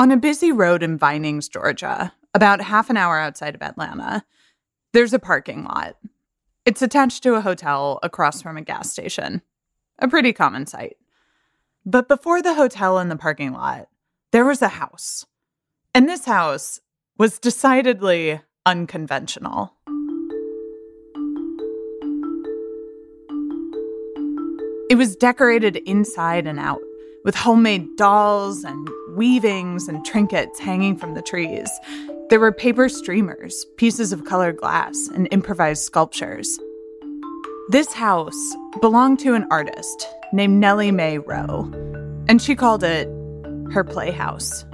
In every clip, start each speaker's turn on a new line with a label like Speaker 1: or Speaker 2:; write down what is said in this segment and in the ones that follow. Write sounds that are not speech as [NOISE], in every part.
Speaker 1: On a busy road in Vinings, Georgia, about half an hour outside of Atlanta, there's a parking lot. It's attached to a hotel across from a gas station. A pretty common sight. But before the hotel and the parking lot, there was a house. And this house was decidedly unconventional. It was decorated inside and out with homemade dolls and weavings and trinkets hanging from the trees. There were paper streamers, pieces of colored glass, and improvised sculptures. This house belonged to an artist named Nellie Mae Rowe, and she called it her playhouse.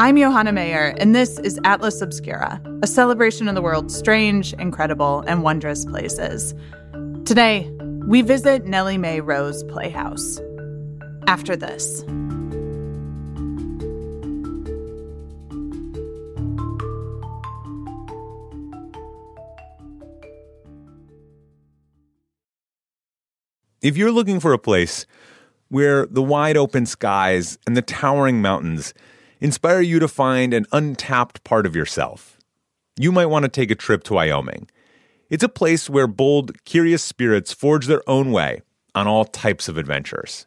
Speaker 1: I'm Johanna Mayer, and this is Atlas Obscura, a celebration of the world's strange, incredible, and wondrous places. Today, we visit Nellie Mae Rowe's Playhouse. After this.
Speaker 2: If you're looking for a place where the wide open skies and the towering mountains inspire you to find an untapped part of yourself, you might want to take a trip to Wyoming. It's a place where bold, curious spirits forge their own way on all types of adventures.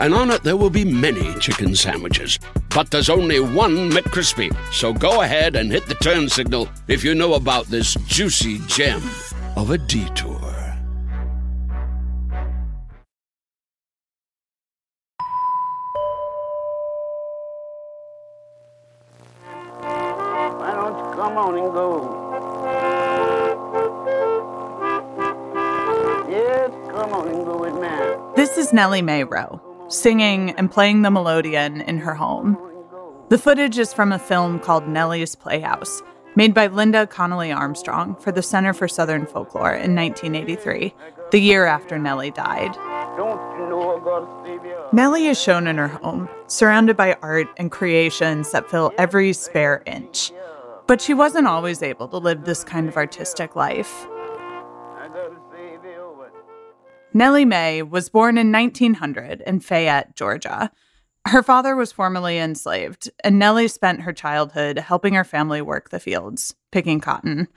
Speaker 3: and on it there will be many chicken sandwiches. But there's only one McCrispy. So go ahead and hit the turn signal if you know about this juicy gem of a detour.
Speaker 4: Why don't you come on and go? Yes, come on and go with me.
Speaker 1: This is Nellie Mae Rowe, singing and playing the melodeon in her home. The footage is from a film called Nellie's Playhouse, made by Linda Connolly Armstrong for the Center for Southern Folklore in 1983, the year after Nellie died. Nellie is shown in her home, surrounded by art and creations that fill every spare inch. But she wasn't always able to live this kind of artistic life. Nellie Mae was born in 1900 in Fayette, Georgia. Her father was formerly enslaved, and Nellie spent her childhood helping her family work the fields, picking cotton.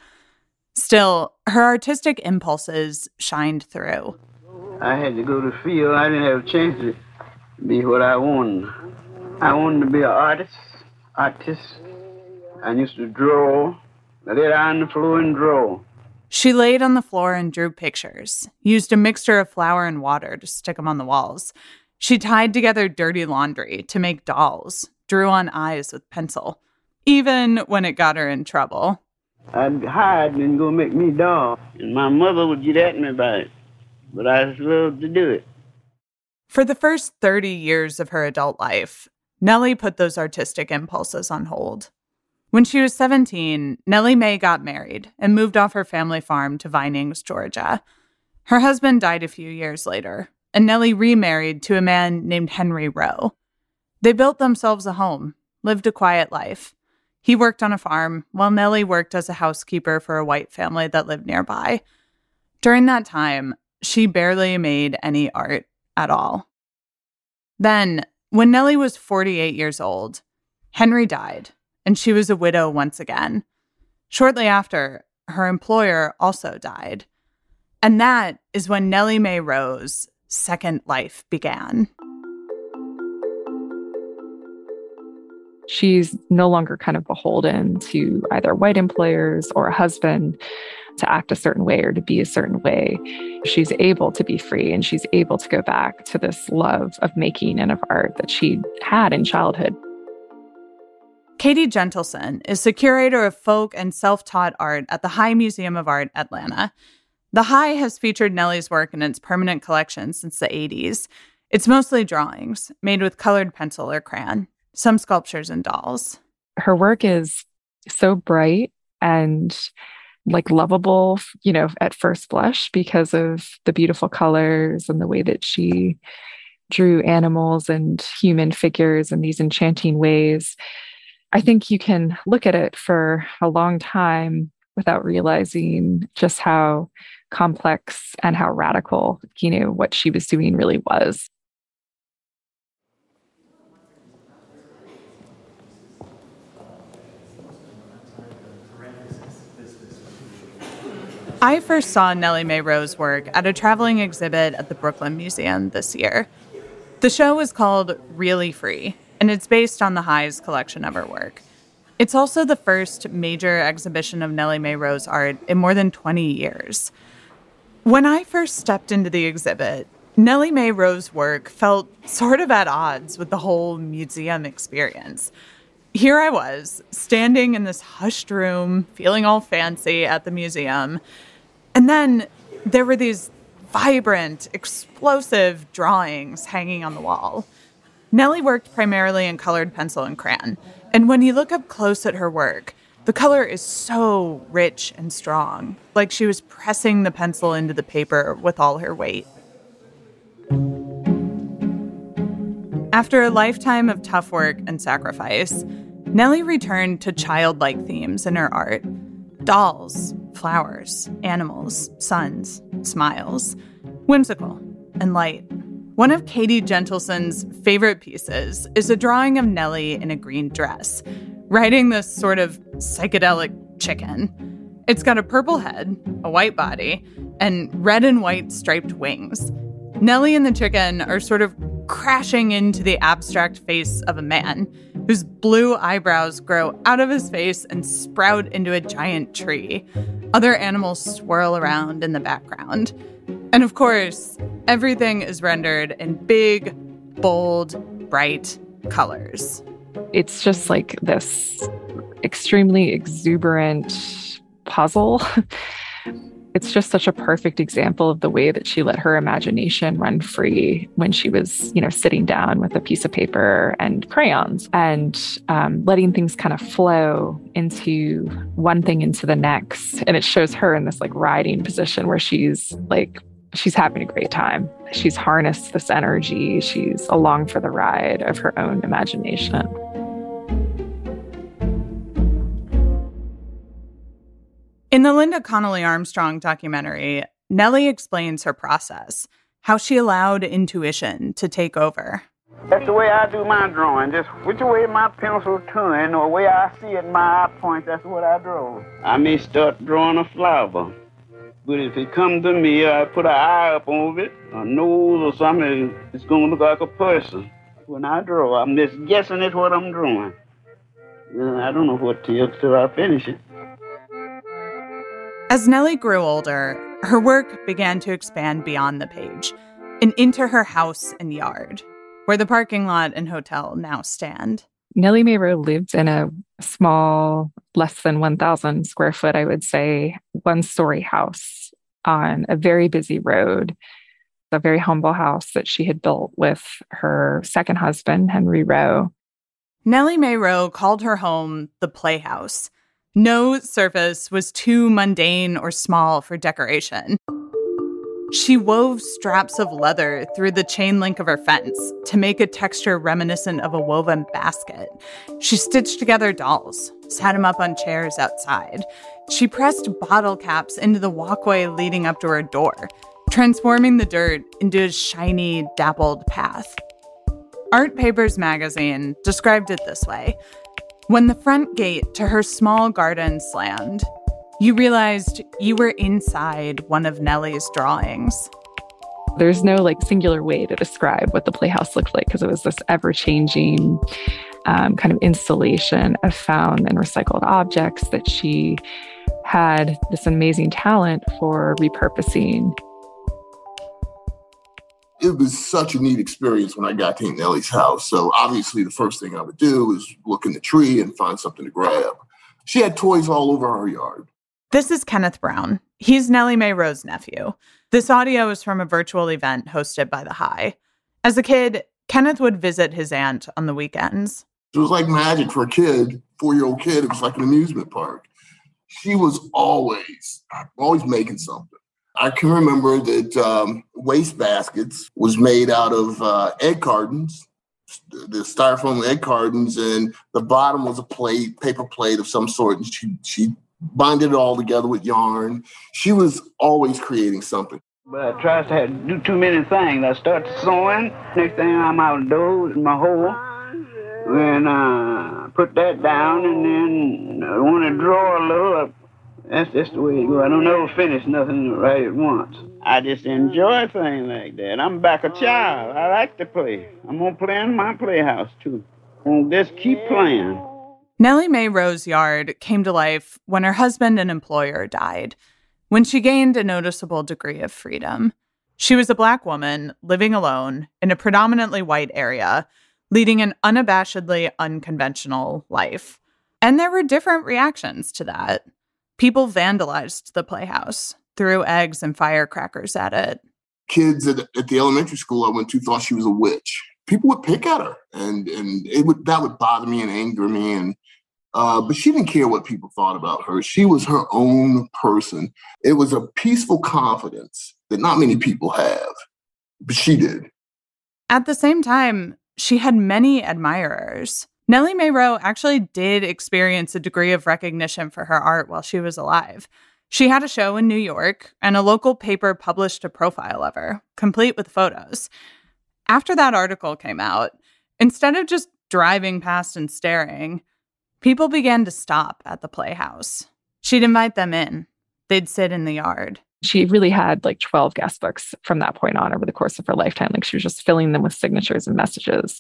Speaker 1: Still, her artistic impulses shined through.
Speaker 4: I had to go to field. I didn't have a chance to be what I wanted. I wanted to be an artist, artist. I used to draw. Lay on the floor and draw.
Speaker 1: She laid on the floor and drew pictures, used a mixture of flour and water to stick them on the walls. She tied together dirty laundry to make dolls, drew on eyes with pencil, even when it got her in trouble.
Speaker 4: I'd hide and go make me doll. And my mother would get at me about it. But I just loved to do it.
Speaker 1: For the first 30 years of her adult life, Nellie put those artistic impulses on hold. When she was 17, Nellie Mae got married and moved off her family farm to Vinings, Georgia. Her husband died a few years later, and Nellie remarried to a man named Henry Rowe. They built themselves a home, lived a quiet life. He worked on a farm, while Nellie worked as a housekeeper for a white family that lived nearby. During that time, she barely made any art at all. Then, when Nellie was 48 years old, Henry died, and she was a widow once again. Shortly after, her employer also died. And that is when Nellie Mae Rowe's second life began.
Speaker 5: she's no longer kind of beholden to either white employers or a husband to act a certain way or to be a certain way. She's able to be free and she's able to go back to this love of making and of art that she had in childhood.
Speaker 1: Katie Jentleson is the curator of folk and self taught art at the High Museum of Art, Atlanta. The High has featured Nellie's work in its permanent collection since the 80s. It's mostly drawings made with colored pencil or crayon, some sculptures and dolls.
Speaker 5: Her work is so bright and like lovable, you know, at first blush because of the beautiful colors and the way that she drew animals and human figures in these enchanting ways. I think you can look at it for a long time without realizing just how complex and how radical, you know, what she was doing really was.
Speaker 1: I first saw Nellie Mae Rowe's work at a traveling exhibit at the Brooklyn Museum this year. The show was called Really Free, and it's based on the High's collection of her work. It's also the first major exhibition of Nellie Mae Rowe's art in more than 20 years. When I first stepped into the exhibit, Nellie Mae Rowe's work felt sort of at odds with the whole museum experience. Here I was, standing in this hushed room, feeling all fancy at the museum, and then there were these vibrant, explosive drawings hanging on the wall. Nellie worked primarily in colored pencil and crayon, and when you look up close at her work, the color is so rich and strong, like she was pressing the pencil into the paper with all her weight. After a lifetime of tough work and sacrifice, Nellie returned to childlike themes in her art dolls, flowers, animals, suns, smiles, whimsical and light. One of Katie Jentleson's favorite pieces is a drawing of Nellie in a green dress, riding this sort of psychedelic chicken. It's got a purple head, a white body, and red and white striped wings. Nellie and the chicken are sort of crashing into the abstract face of a man whose blue eyebrows grow out of his face and sprout into a giant tree. Other animals swirl around in the background. And of course, everything is rendered in big, bold, bright colors.
Speaker 5: It's just like this extremely exuberant puzzle [LAUGHS] it's just such a perfect example of the way that she let her imagination run free when she was, you know, sitting down with a piece of paper and crayons and um, letting things kind of flow into one thing into the next. And it shows her in this like riding position where she's like, she's having a great time. She's harnessed this energy. She's along for the ride of her own imagination.
Speaker 1: In the Linda Connolly Armstrong documentary, Nellie explains her process, how she allowed intuition to take over.
Speaker 4: That's the way I do my drawing. Just which way my pencil turn or the way I see it, my eye point, that's what I draw. I may start drawing a flower, but if it comes to me, I put an eye up over it, a nose or something, it's going to look like a person. When I draw, I'm just guessing at what I'm drawing. Uh, I don't know what till till I finish it.
Speaker 1: As Nellie grew older, her work began to expand beyond the page and into her house and yard, where the parking lot and hotel now stand.
Speaker 5: Nellie Mae Rowe lived in a small, less than 1,000 square foot, I would say, one story house on a very busy road, a very humble house that she had built with her second husband, Henry Rowe.
Speaker 1: Nellie Mae Rowe called her home the Playhouse no surface was too mundane or small for decoration. She wove straps of leather through the chain link of her fence to make a texture reminiscent of a woven basket. She stitched together dolls, sat them up on chairs outside. She pressed bottle caps into the walkway leading up to her door, transforming the dirt into a shiny, dappled path. Art Papers magazine described it this way when the front gate to her small garden slammed, you realized you were inside one of Nellie's drawings.
Speaker 5: There's no like singular way to describe what the playhouse looked like because it was this ever changing um, kind of installation of found and recycled objects that she had this amazing talent for repurposing
Speaker 6: it was such a neat experience when I got to Nellie's house. So obviously, the first thing I would do is look in the tree and find something to grab. She had toys all over her yard.
Speaker 1: This is Kenneth Brown. He's Nellie Mae Rowe's nephew. This audio is from a virtual event hosted by The High. As a kid, Kenneth would visit his aunt on the weekends.
Speaker 6: It was like magic for a kid, four year old kid. It was like an amusement park. She was always, always making something. I can remember that um, waste baskets was made out of uh, egg cartons, the styrofoam egg cartons, and the bottom was a plate, paper plate of some sort. And she she binded it all together with yarn. She was always creating something.
Speaker 4: But I try to do too many things. I start sewing. Next thing I'm outdoors in my hole. Then uh, put that down, and then I want to draw a little. That's just the way it goes. I don't ever finish nothing right at once. I just enjoy things like that. I'm back a child. I like to play. I'm gonna play in my playhouse too. I'm just keep playing.
Speaker 1: Nellie Mae Rowe's Yard came to life when her husband and employer died, when she gained a noticeable degree of freedom. She was a black woman living alone in a predominantly white area, leading an unabashedly unconventional life. And there were different reactions to that. People vandalized the playhouse, threw eggs and firecrackers at it.
Speaker 6: Kids at, at the elementary school I went to thought she was a witch. People would pick at her, and and it would that would bother me and anger me. And uh, but she didn't care what people thought about her. She was her own person. It was a peaceful confidence that not many people have, but she did.
Speaker 1: At the same time, she had many admirers. Nellie Mae Rowe actually did experience a degree of recognition for her art while she was alive. She had a show in New York, and a local paper published a profile of her, complete with photos. After that article came out, instead of just driving past and staring, people began to stop at the playhouse. She'd invite them in, they'd sit in the yard.
Speaker 5: She really had like 12 guest books from that point on over the course of her lifetime. Like she was just filling them with signatures and messages.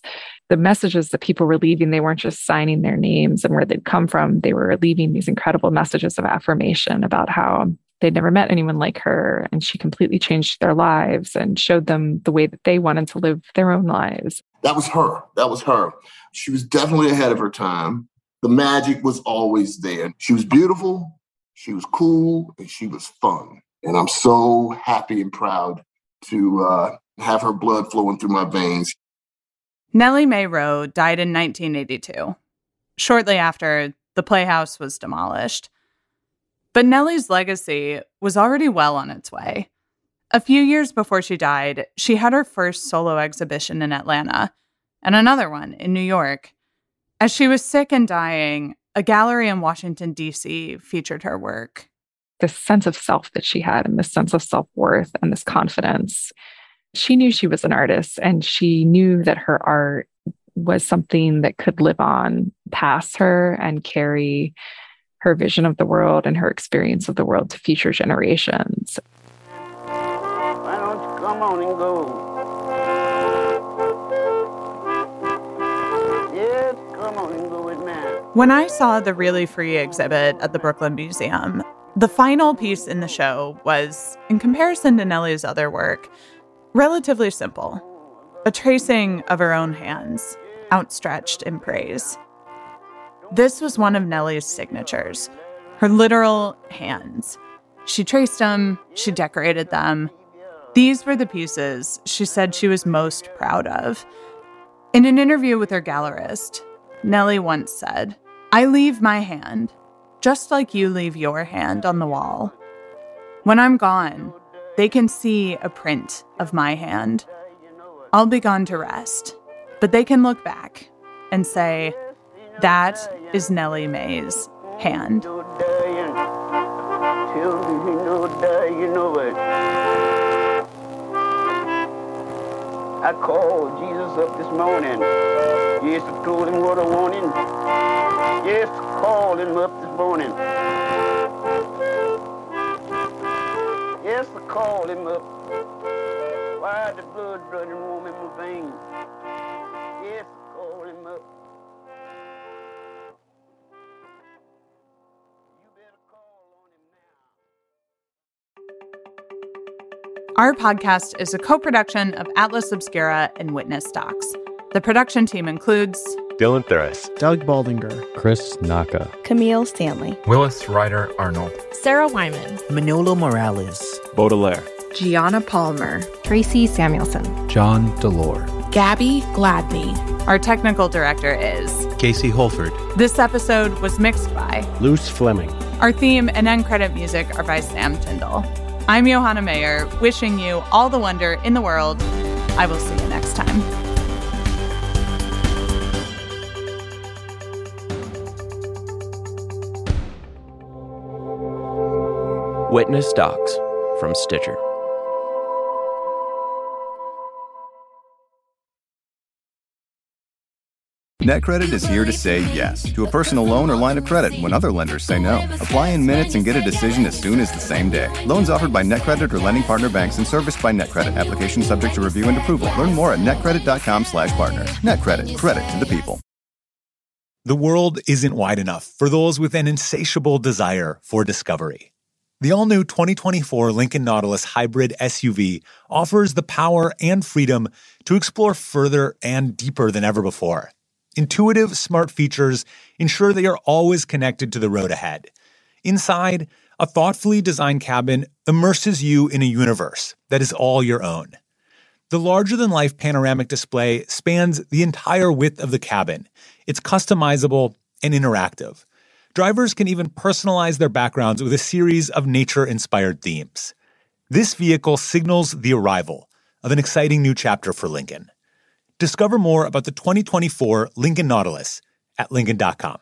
Speaker 5: The messages that people were leaving, they weren't just signing their names and where they'd come from. They were leaving these incredible messages of affirmation about how they'd never met anyone like her and she completely changed their lives and showed them the way that they wanted to live their own lives.
Speaker 6: That was her. That was her. She was definitely ahead of her time. The magic was always there. She was beautiful, she was cool, and she was fun. And I'm so happy and proud to uh, have her blood flowing through my veins.
Speaker 1: Nellie Mae Rowe died in 1982. Shortly after, the Playhouse was demolished. But Nellie's legacy was already well on its way. A few years before she died, she had her first solo exhibition in Atlanta and another one in New York. As she was sick and dying, a gallery in Washington, D.C. featured her work
Speaker 5: this sense of self that she had and this sense of self worth and this confidence. She knew she was an artist and she knew that her art was something that could live on past her and carry her vision of the world and her experience of the world to future generations.
Speaker 4: Why don't you come on and go? Yes, come on and go with me.
Speaker 1: When I saw the Really Free exhibit at the Brooklyn Museum, the final piece in the show was, in comparison to Nellie's other work, relatively simple a tracing of her own hands, outstretched in praise. This was one of Nellie's signatures, her literal hands. She traced them, she decorated them. These were the pieces she said she was most proud of. In an interview with her gallerist, Nellie once said, I leave my hand just like you leave your hand on the wall. When I'm gone, they can see a print of my hand. I'll be gone to rest, but they can look back and say, that is Nellie Mae's hand.
Speaker 4: I called Jesus up this morning. Yes, I told him what I wanted. Yes, I called him up this morning. Yes, I called him up. Why the blood running warm in my veins?
Speaker 1: Our podcast is a co production of Atlas Obscura and Witness Docs. The production team includes
Speaker 2: Dylan Thuras,
Speaker 7: Doug Baldinger,
Speaker 8: Chris Naka,
Speaker 9: Camille Stanley,
Speaker 10: Willis Ryder Arnold,
Speaker 11: Sarah Wyman,
Speaker 12: Manolo Morales,
Speaker 2: Baudelaire,
Speaker 13: Gianna Palmer,
Speaker 14: Tracy Samuelson,
Speaker 8: John DeLore,
Speaker 13: Gabby Gladney.
Speaker 1: Our technical director is
Speaker 15: Casey Holford.
Speaker 1: This episode was mixed by
Speaker 16: Luce Fleming.
Speaker 1: Our theme and end credit music are by Sam Tindall. I'm Johanna Mayer, wishing you all the wonder in the world. I will see you next time.
Speaker 7: Witness Docs from Stitcher.
Speaker 9: NetCredit is here to say yes to a personal loan or line of credit when other lenders say no. Apply in minutes and get a decision as soon as the same day. Loans offered by NetCredit or lending partner banks and serviced by NetCredit. Application subject to review and approval. Learn more at netcredit.com/partner. NetCredit. Credit to the people.
Speaker 2: The world isn't wide enough for those with an insatiable desire for discovery. The all new 2024 Lincoln Nautilus Hybrid SUV offers the power and freedom to explore further and deeper than ever before. Intuitive, smart features ensure they are always connected to the road ahead. Inside, a thoughtfully designed cabin immerses you in a universe that is all your own. The larger than life panoramic display spans the entire width of the cabin. It's customizable and interactive. Drivers can even personalize their backgrounds with a series of nature inspired themes. This vehicle signals the arrival of an exciting new chapter for Lincoln. Discover more about the 2024 Lincoln Nautilus at Lincoln.com.